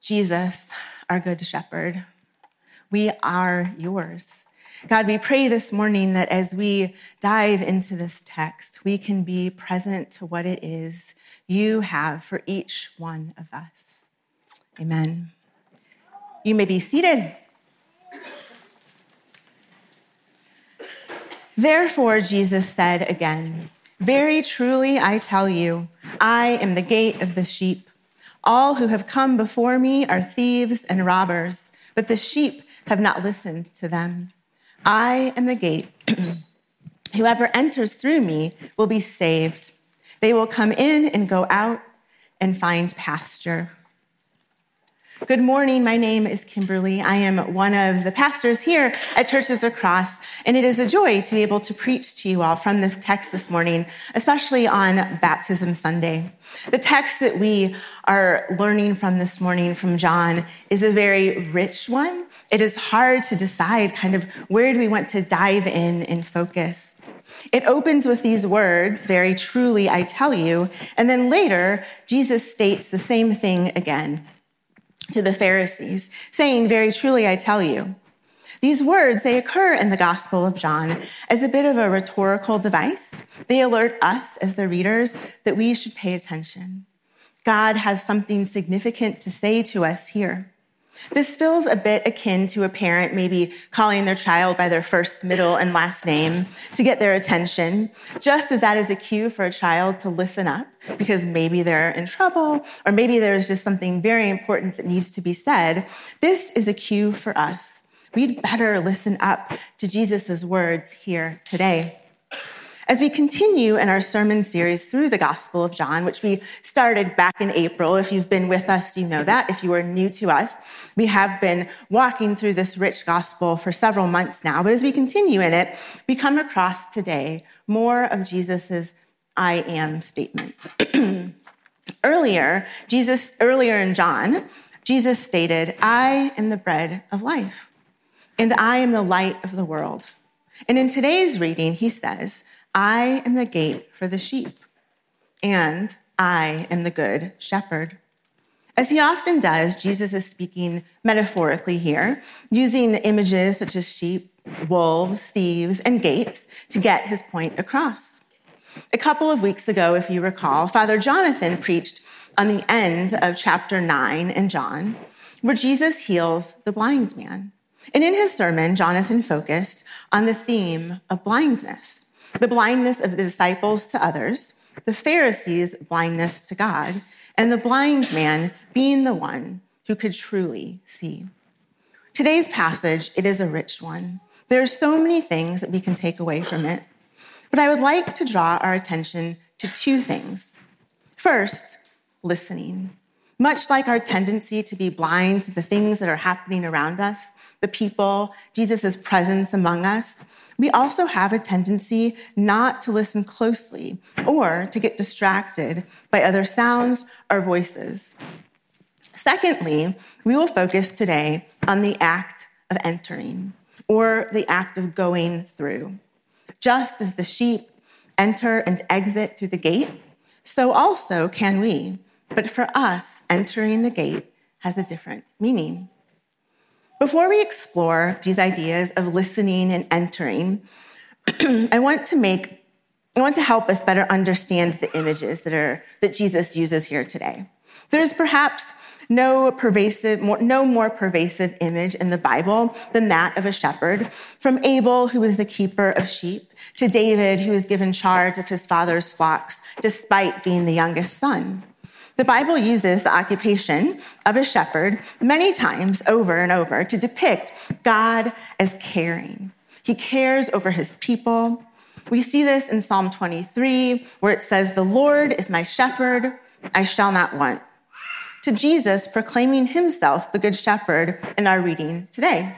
Jesus, our good shepherd, we are yours. God, we pray this morning that as we dive into this text, we can be present to what it is you have for each one of us. Amen. You may be seated. Therefore, Jesus said again, Very truly I tell you, I am the gate of the sheep. All who have come before me are thieves and robbers, but the sheep have not listened to them. I am the gate. Whoever enters through me will be saved. They will come in and go out and find pasture. Good morning. My name is Kimberly. I am one of the pastors here at Church of the Cross, and it is a joy to be able to preach to you all from this text this morning, especially on Baptism Sunday. The text that we are learning from this morning from John is a very rich one. It is hard to decide kind of where do we want to dive in and focus. It opens with these words, very truly I tell you, and then later Jesus states the same thing again to the Pharisees, saying, Very truly, I tell you. These words, they occur in the Gospel of John as a bit of a rhetorical device. They alert us as the readers that we should pay attention. God has something significant to say to us here. This feels a bit akin to a parent maybe calling their child by their first, middle, and last name to get their attention, just as that is a cue for a child to listen up because maybe they're in trouble or maybe there's just something very important that needs to be said. This is a cue for us. We'd better listen up to Jesus' words here today. As we continue in our sermon series through the Gospel of John, which we started back in April, if you've been with us, you know that. If you are new to us, we have been walking through this rich gospel for several months now. But as we continue in it, we come across today more of Jesus's I am statements. earlier, Jesus, earlier in John, Jesus stated, I am the bread of life, and I am the light of the world. And in today's reading, he says, I am the gate for the sheep, and I am the good shepherd. As he often does, Jesus is speaking metaphorically here, using images such as sheep, wolves, thieves, and gates to get his point across. A couple of weeks ago, if you recall, Father Jonathan preached on the end of chapter 9 in John, where Jesus heals the blind man. And in his sermon, Jonathan focused on the theme of blindness the blindness of the disciples to others, the Pharisees' blindness to God, and the blind man being the one who could truly see. Today's passage, it is a rich one. There are so many things that we can take away from it. But I would like to draw our attention to two things. First, listening. Much like our tendency to be blind to the things that are happening around us, the people, Jesus' presence among us, we also have a tendency not to listen closely or to get distracted by other sounds or voices. Secondly, we will focus today on the act of entering or the act of going through. Just as the sheep enter and exit through the gate, so also can we. But for us, entering the gate has a different meaning. Before we explore these ideas of listening and entering, I want to make I want to help us better understand the images that are that Jesus uses here today. There's perhaps no pervasive, more, no more pervasive image in the Bible than that of a shepherd. From Abel, who was the keeper of sheep, to David, who was given charge of his father's flocks, despite being the youngest son. The Bible uses the occupation of a shepherd many times over and over to depict God as caring. He cares over his people. We see this in Psalm 23, where it says, The Lord is my shepherd, I shall not want. To Jesus proclaiming himself the good shepherd in our reading today.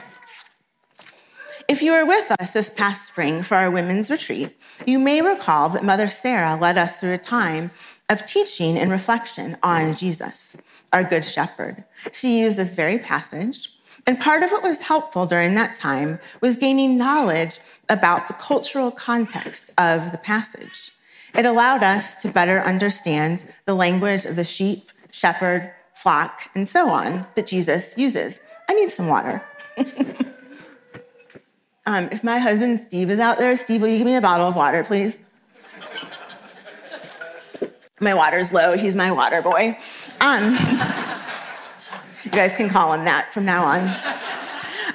If you were with us this past spring for our women's retreat, you may recall that Mother Sarah led us through a time of teaching and reflection on Jesus, our Good Shepherd. She used this very passage, and part of what was helpful during that time was gaining knowledge about the cultural context of the passage. It allowed us to better understand the language of the sheep, shepherd, flock, and so on that Jesus uses. I need some water. um, if my husband Steve is out there, Steve, will you give me a bottle of water, please? My water's low. He's my water boy. Um, you guys can call him that from now on.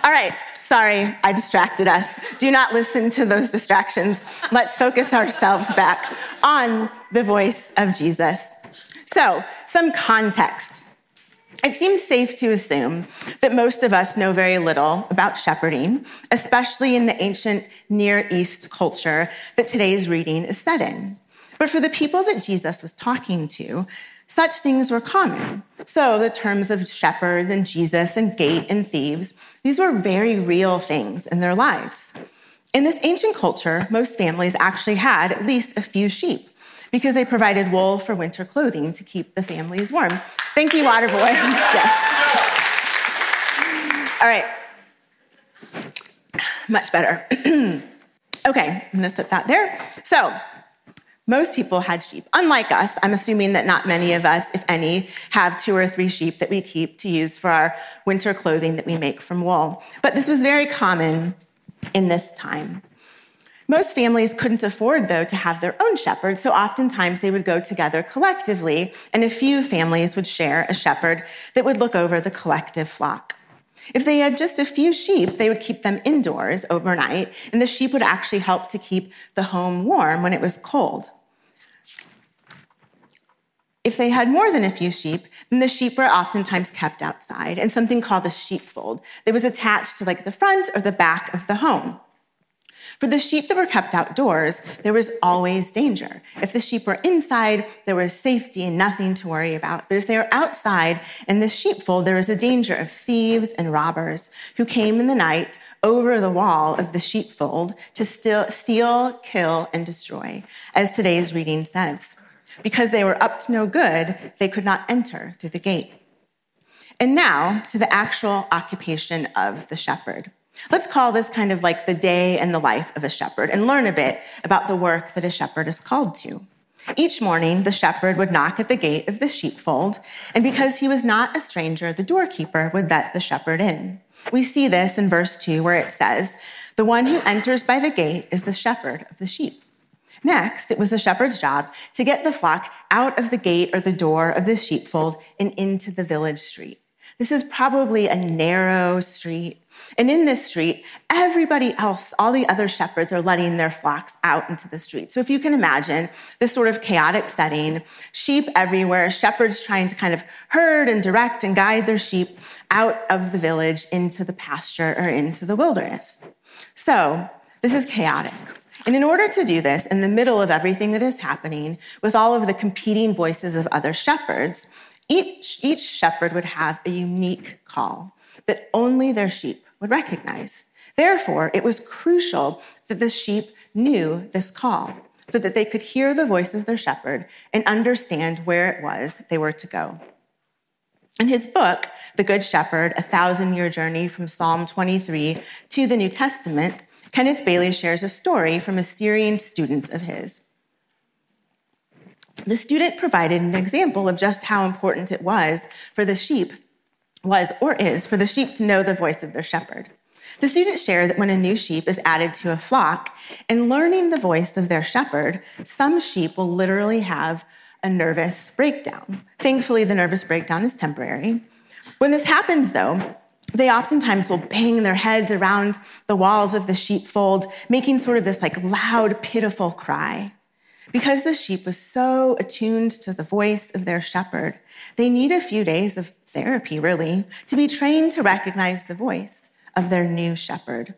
All right, sorry, I distracted us. Do not listen to those distractions. Let's focus ourselves back on the voice of Jesus. So, some context. It seems safe to assume that most of us know very little about shepherding, especially in the ancient Near East culture that today's reading is set in. But for the people that Jesus was talking to, such things were common. So the terms of shepherd and Jesus and gate and thieves, these were very real things in their lives. In this ancient culture, most families actually had at least a few sheep because they provided wool for winter clothing to keep the families warm. Thank you, Waterboy. yes. All right. Much better. okay, I'm gonna set that there. So, most people had sheep. Unlike us, I'm assuming that not many of us, if any, have two or three sheep that we keep to use for our winter clothing that we make from wool. But this was very common in this time. Most families couldn't afford, though, to have their own shepherd, so oftentimes they would go together collectively, and a few families would share a shepherd that would look over the collective flock. If they had just a few sheep, they would keep them indoors overnight, and the sheep would actually help to keep the home warm when it was cold. If they had more than a few sheep, then the sheep were oftentimes kept outside in something called a sheepfold that was attached to like the front or the back of the home. For the sheep that were kept outdoors, there was always danger. If the sheep were inside, there was safety and nothing to worry about. But if they were outside in the sheepfold, there was a danger of thieves and robbers who came in the night over the wall of the sheepfold to steal, steal kill, and destroy, as today's reading says. Because they were up to no good, they could not enter through the gate. And now to the actual occupation of the shepherd. Let's call this kind of like the day and the life of a shepherd and learn a bit about the work that a shepherd is called to. Each morning, the shepherd would knock at the gate of the sheepfold, and because he was not a stranger, the doorkeeper would let the shepherd in. We see this in verse 2 where it says, The one who enters by the gate is the shepherd of the sheep. Next, it was the shepherd's job to get the flock out of the gate or the door of the sheepfold and into the village street. This is probably a narrow street. And in this street, everybody else, all the other shepherds are letting their flocks out into the street. So if you can imagine this sort of chaotic setting, sheep everywhere, shepherds trying to kind of herd and direct and guide their sheep out of the village into the pasture or into the wilderness. So this is chaotic. And in order to do this, in the middle of everything that is happening, with all of the competing voices of other shepherds, each, each shepherd would have a unique call that only their sheep would recognize. Therefore, it was crucial that the sheep knew this call so that they could hear the voice of their shepherd and understand where it was they were to go. In his book, The Good Shepherd A Thousand Year Journey from Psalm 23 to the New Testament, Kenneth Bailey shares a story from a Syrian student of his. The student provided an example of just how important it was for the sheep, was or is, for the sheep to know the voice of their shepherd. The student shared that when a new sheep is added to a flock, in learning the voice of their shepherd, some sheep will literally have a nervous breakdown. Thankfully, the nervous breakdown is temporary. When this happens, though, they oftentimes will bang their heads around the walls of the sheepfold, making sort of this like loud, pitiful cry. Because the sheep was so attuned to the voice of their shepherd, they need a few days of therapy, really, to be trained to recognize the voice of their new shepherd.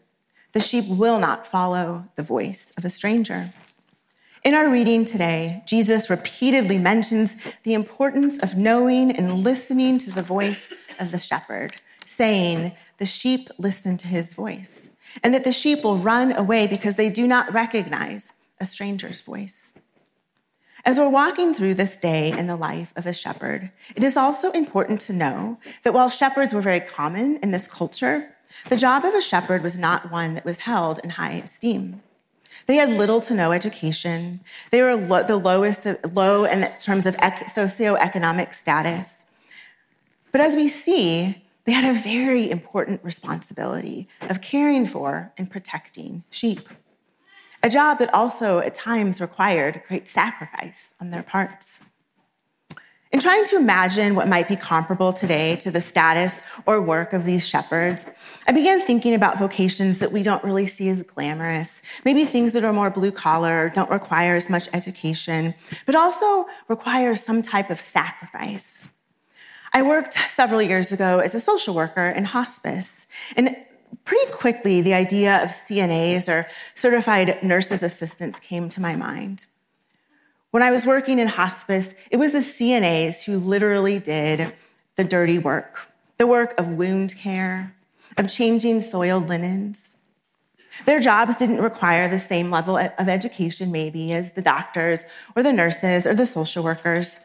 The sheep will not follow the voice of a stranger. In our reading today, Jesus repeatedly mentions the importance of knowing and listening to the voice of the shepherd saying, The sheep listen to his voice, and that the sheep will run away because they do not recognize a stranger's voice. As we're walking through this day in the life of a shepherd, it is also important to know that while shepherds were very common in this culture, the job of a shepherd was not one that was held in high esteem. They had little to no education. They were lo- the lowest, low in terms of ec- socioeconomic status. But as we see, they had a very important responsibility of caring for and protecting sheep, a job that also at times required great sacrifice on their parts. In trying to imagine what might be comparable today to the status or work of these shepherds, I began thinking about vocations that we don't really see as glamorous, maybe things that are more blue collar, don't require as much education, but also require some type of sacrifice. I worked several years ago as a social worker in hospice, and pretty quickly the idea of CNAs or certified nurses assistants came to my mind. When I was working in hospice, it was the CNAs who literally did the dirty work the work of wound care, of changing soiled linens. Their jobs didn't require the same level of education, maybe, as the doctors or the nurses or the social workers.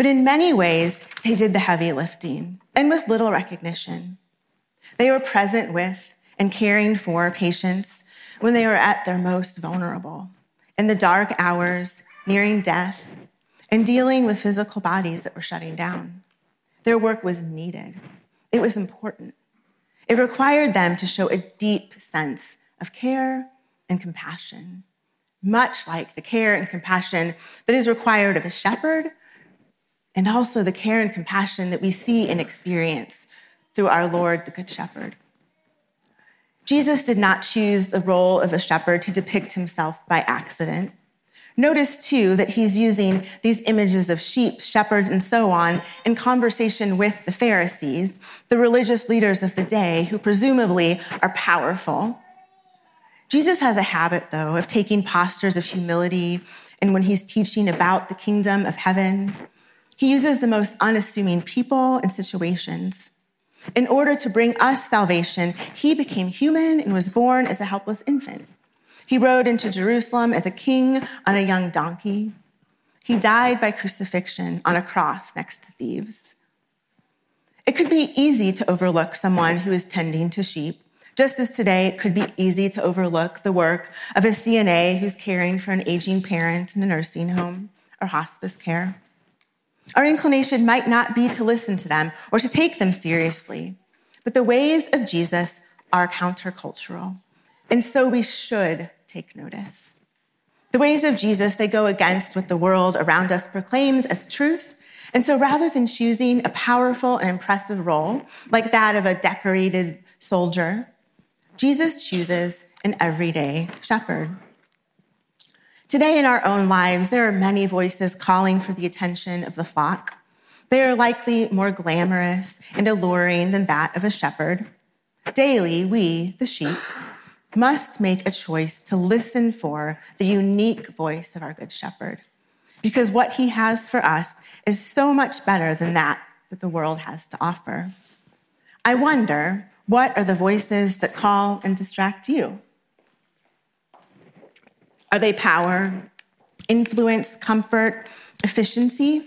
But in many ways, they did the heavy lifting and with little recognition. They were present with and caring for patients when they were at their most vulnerable, in the dark hours nearing death, and dealing with physical bodies that were shutting down. Their work was needed, it was important. It required them to show a deep sense of care and compassion, much like the care and compassion that is required of a shepherd, and also the care and compassion that we see and experience through our Lord, the Good Shepherd. Jesus did not choose the role of a shepherd to depict himself by accident. Notice too that he's using these images of sheep, shepherds, and so on in conversation with the Pharisees, the religious leaders of the day who presumably are powerful. Jesus has a habit, though, of taking postures of humility, and when he's teaching about the kingdom of heaven, he uses the most unassuming people and situations. In order to bring us salvation, he became human and was born as a helpless infant. He rode into Jerusalem as a king on a young donkey. He died by crucifixion on a cross next to thieves. It could be easy to overlook someone who is tending to sheep, just as today it could be easy to overlook the work of a CNA who's caring for an aging parent in a nursing home or hospice care. Our inclination might not be to listen to them or to take them seriously, but the ways of Jesus are countercultural, and so we should take notice. The ways of Jesus, they go against what the world around us proclaims as truth. And so rather than choosing a powerful and impressive role like that of a decorated soldier, Jesus chooses an everyday shepherd. Today in our own lives, there are many voices calling for the attention of the flock. They are likely more glamorous and alluring than that of a shepherd. Daily, we, the sheep, must make a choice to listen for the unique voice of our Good Shepherd, because what he has for us is so much better than that that the world has to offer. I wonder what are the voices that call and distract you? Are they power, influence, comfort, efficiency?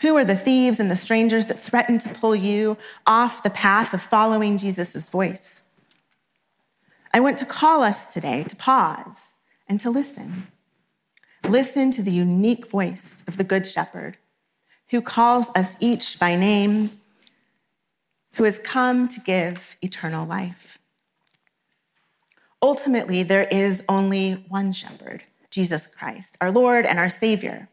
Who are the thieves and the strangers that threaten to pull you off the path of following Jesus' voice? I want to call us today to pause and to listen. Listen to the unique voice of the Good Shepherd who calls us each by name, who has come to give eternal life. Ultimately, there is only one shepherd, Jesus Christ, our Lord and our Savior.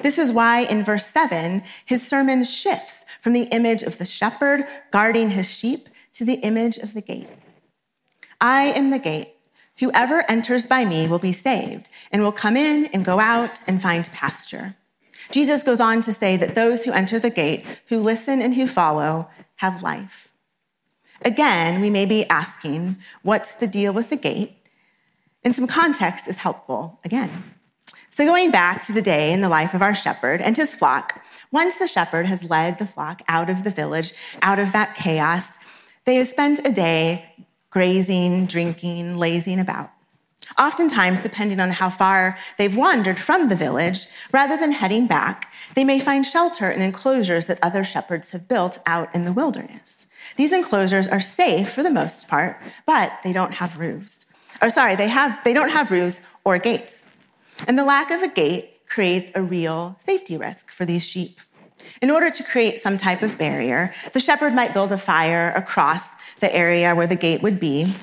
This is why in verse 7, his sermon shifts from the image of the shepherd guarding his sheep to the image of the gate. I am the gate. Whoever enters by me will be saved and will come in and go out and find pasture. Jesus goes on to say that those who enter the gate, who listen and who follow, have life. Again, we may be asking, what's the deal with the gate? And some context is helpful again. So, going back to the day in the life of our shepherd and his flock, once the shepherd has led the flock out of the village, out of that chaos, they have spent a day grazing, drinking, lazing about. Oftentimes, depending on how far they've wandered from the village, rather than heading back, they may find shelter in enclosures that other shepherds have built out in the wilderness. These enclosures are safe for the most part, but they don't have roofs. Or sorry, they have they don't have roofs or gates. And the lack of a gate creates a real safety risk for these sheep. In order to create some type of barrier, the shepherd might build a fire across the area where the gate would be,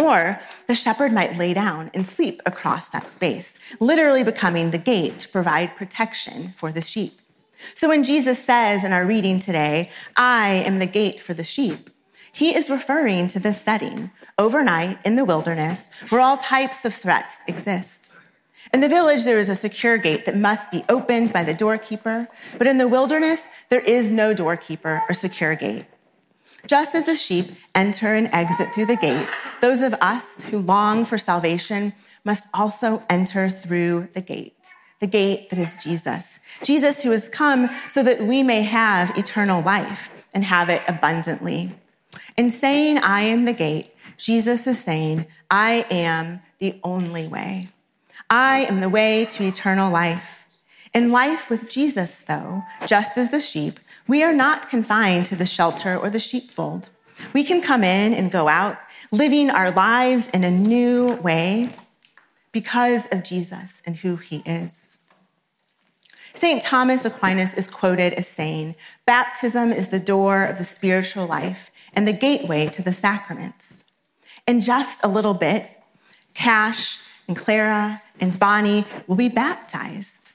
or the shepherd might lay down and sleep across that space, literally becoming the gate to provide protection for the sheep. So when Jesus says in our reading today, I am the gate for the sheep, he is referring to this setting overnight in the wilderness where all types of threats exist. In the village, there is a secure gate that must be opened by the doorkeeper, but in the wilderness, there is no doorkeeper or secure gate. Just as the sheep enter and exit through the gate, those of us who long for salvation must also enter through the gate, the gate that is Jesus. Jesus, who has come so that we may have eternal life and have it abundantly. In saying, I am the gate, Jesus is saying, I am the only way. I am the way to eternal life. In life with Jesus, though, just as the sheep, we are not confined to the shelter or the sheepfold. We can come in and go out, living our lives in a new way because of Jesus and who he is. St. Thomas Aquinas is quoted as saying, Baptism is the door of the spiritual life and the gateway to the sacraments. In just a little bit, Cash and Clara and Bonnie will be baptized.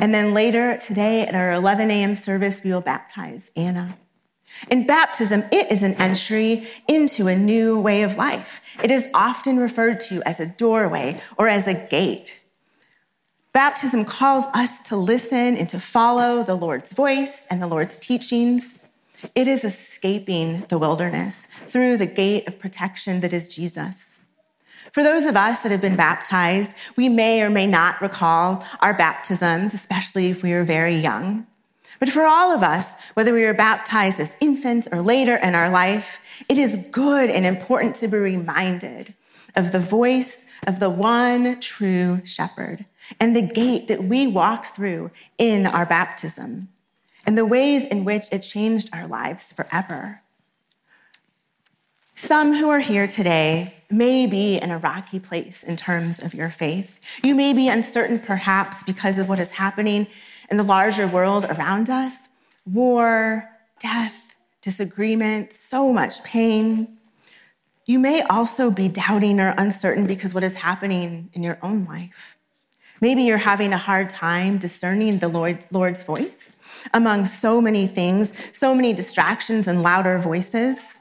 And then later today at our 11 a.m. service, we will baptize Anna. In baptism, it is an entry into a new way of life. It is often referred to as a doorway or as a gate. Baptism calls us to listen and to follow the Lord's voice and the Lord's teachings. It is escaping the wilderness through the gate of protection that is Jesus. For those of us that have been baptized, we may or may not recall our baptisms, especially if we were very young. But for all of us, whether we were baptized as infants or later in our life, it is good and important to be reminded of the voice of the one true shepherd and the gate that we walked through in our baptism and the ways in which it changed our lives forever. Some who are here today may be in a rocky place in terms of your faith. You may be uncertain, perhaps, because of what is happening in the larger world around us war, death, disagreement, so much pain. You may also be doubting or uncertain because what is happening in your own life. Maybe you're having a hard time discerning the Lord, Lord's voice among so many things, so many distractions and louder voices.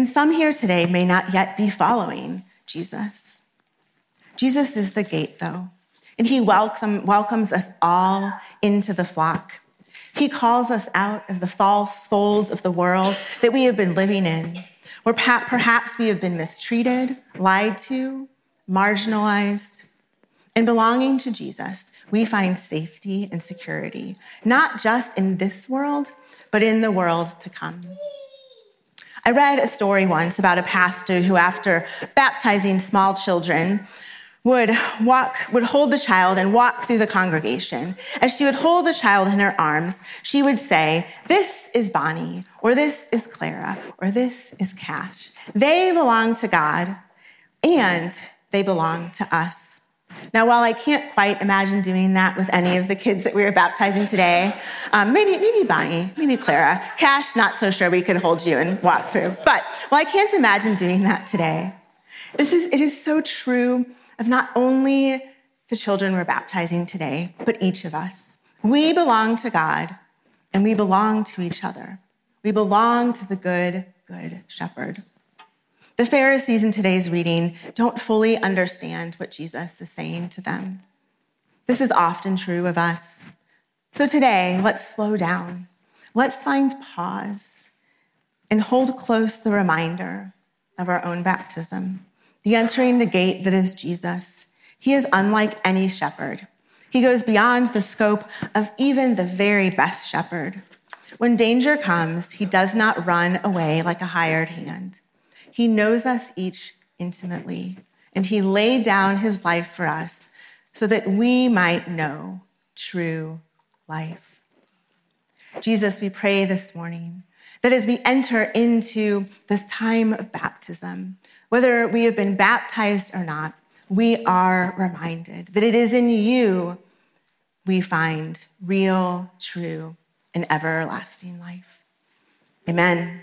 And some here today may not yet be following Jesus. Jesus is the gate, though, and he welcome, welcomes us all into the flock. He calls us out of the false folds of the world that we have been living in, where perhaps we have been mistreated, lied to, marginalized. In belonging to Jesus, we find safety and security, not just in this world, but in the world to come. I read a story once about a pastor who, after baptizing small children, would walk, would hold the child and walk through the congregation. As she would hold the child in her arms, she would say, This is Bonnie, or this is Clara, or this is Cash. They belong to God, and they belong to us. Now, while I can't quite imagine doing that with any of the kids that we were baptizing today, um, maybe, maybe Bonnie, maybe Clara, Cash, not so sure we could hold you and walk through. But while I can't imagine doing that today, this is, it is so true of not only the children we're baptizing today, but each of us. We belong to God and we belong to each other. We belong to the good, good shepherd. The Pharisees in today's reading don't fully understand what Jesus is saying to them. This is often true of us. So today, let's slow down. Let's find pause and hold close the reminder of our own baptism, the entering the gate that is Jesus. He is unlike any shepherd. He goes beyond the scope of even the very best shepherd. When danger comes, he does not run away like a hired hand. He knows us each intimately, and He laid down His life for us so that we might know true life. Jesus, we pray this morning that as we enter into this time of baptism, whether we have been baptized or not, we are reminded that it is in you we find real, true, and everlasting life. Amen.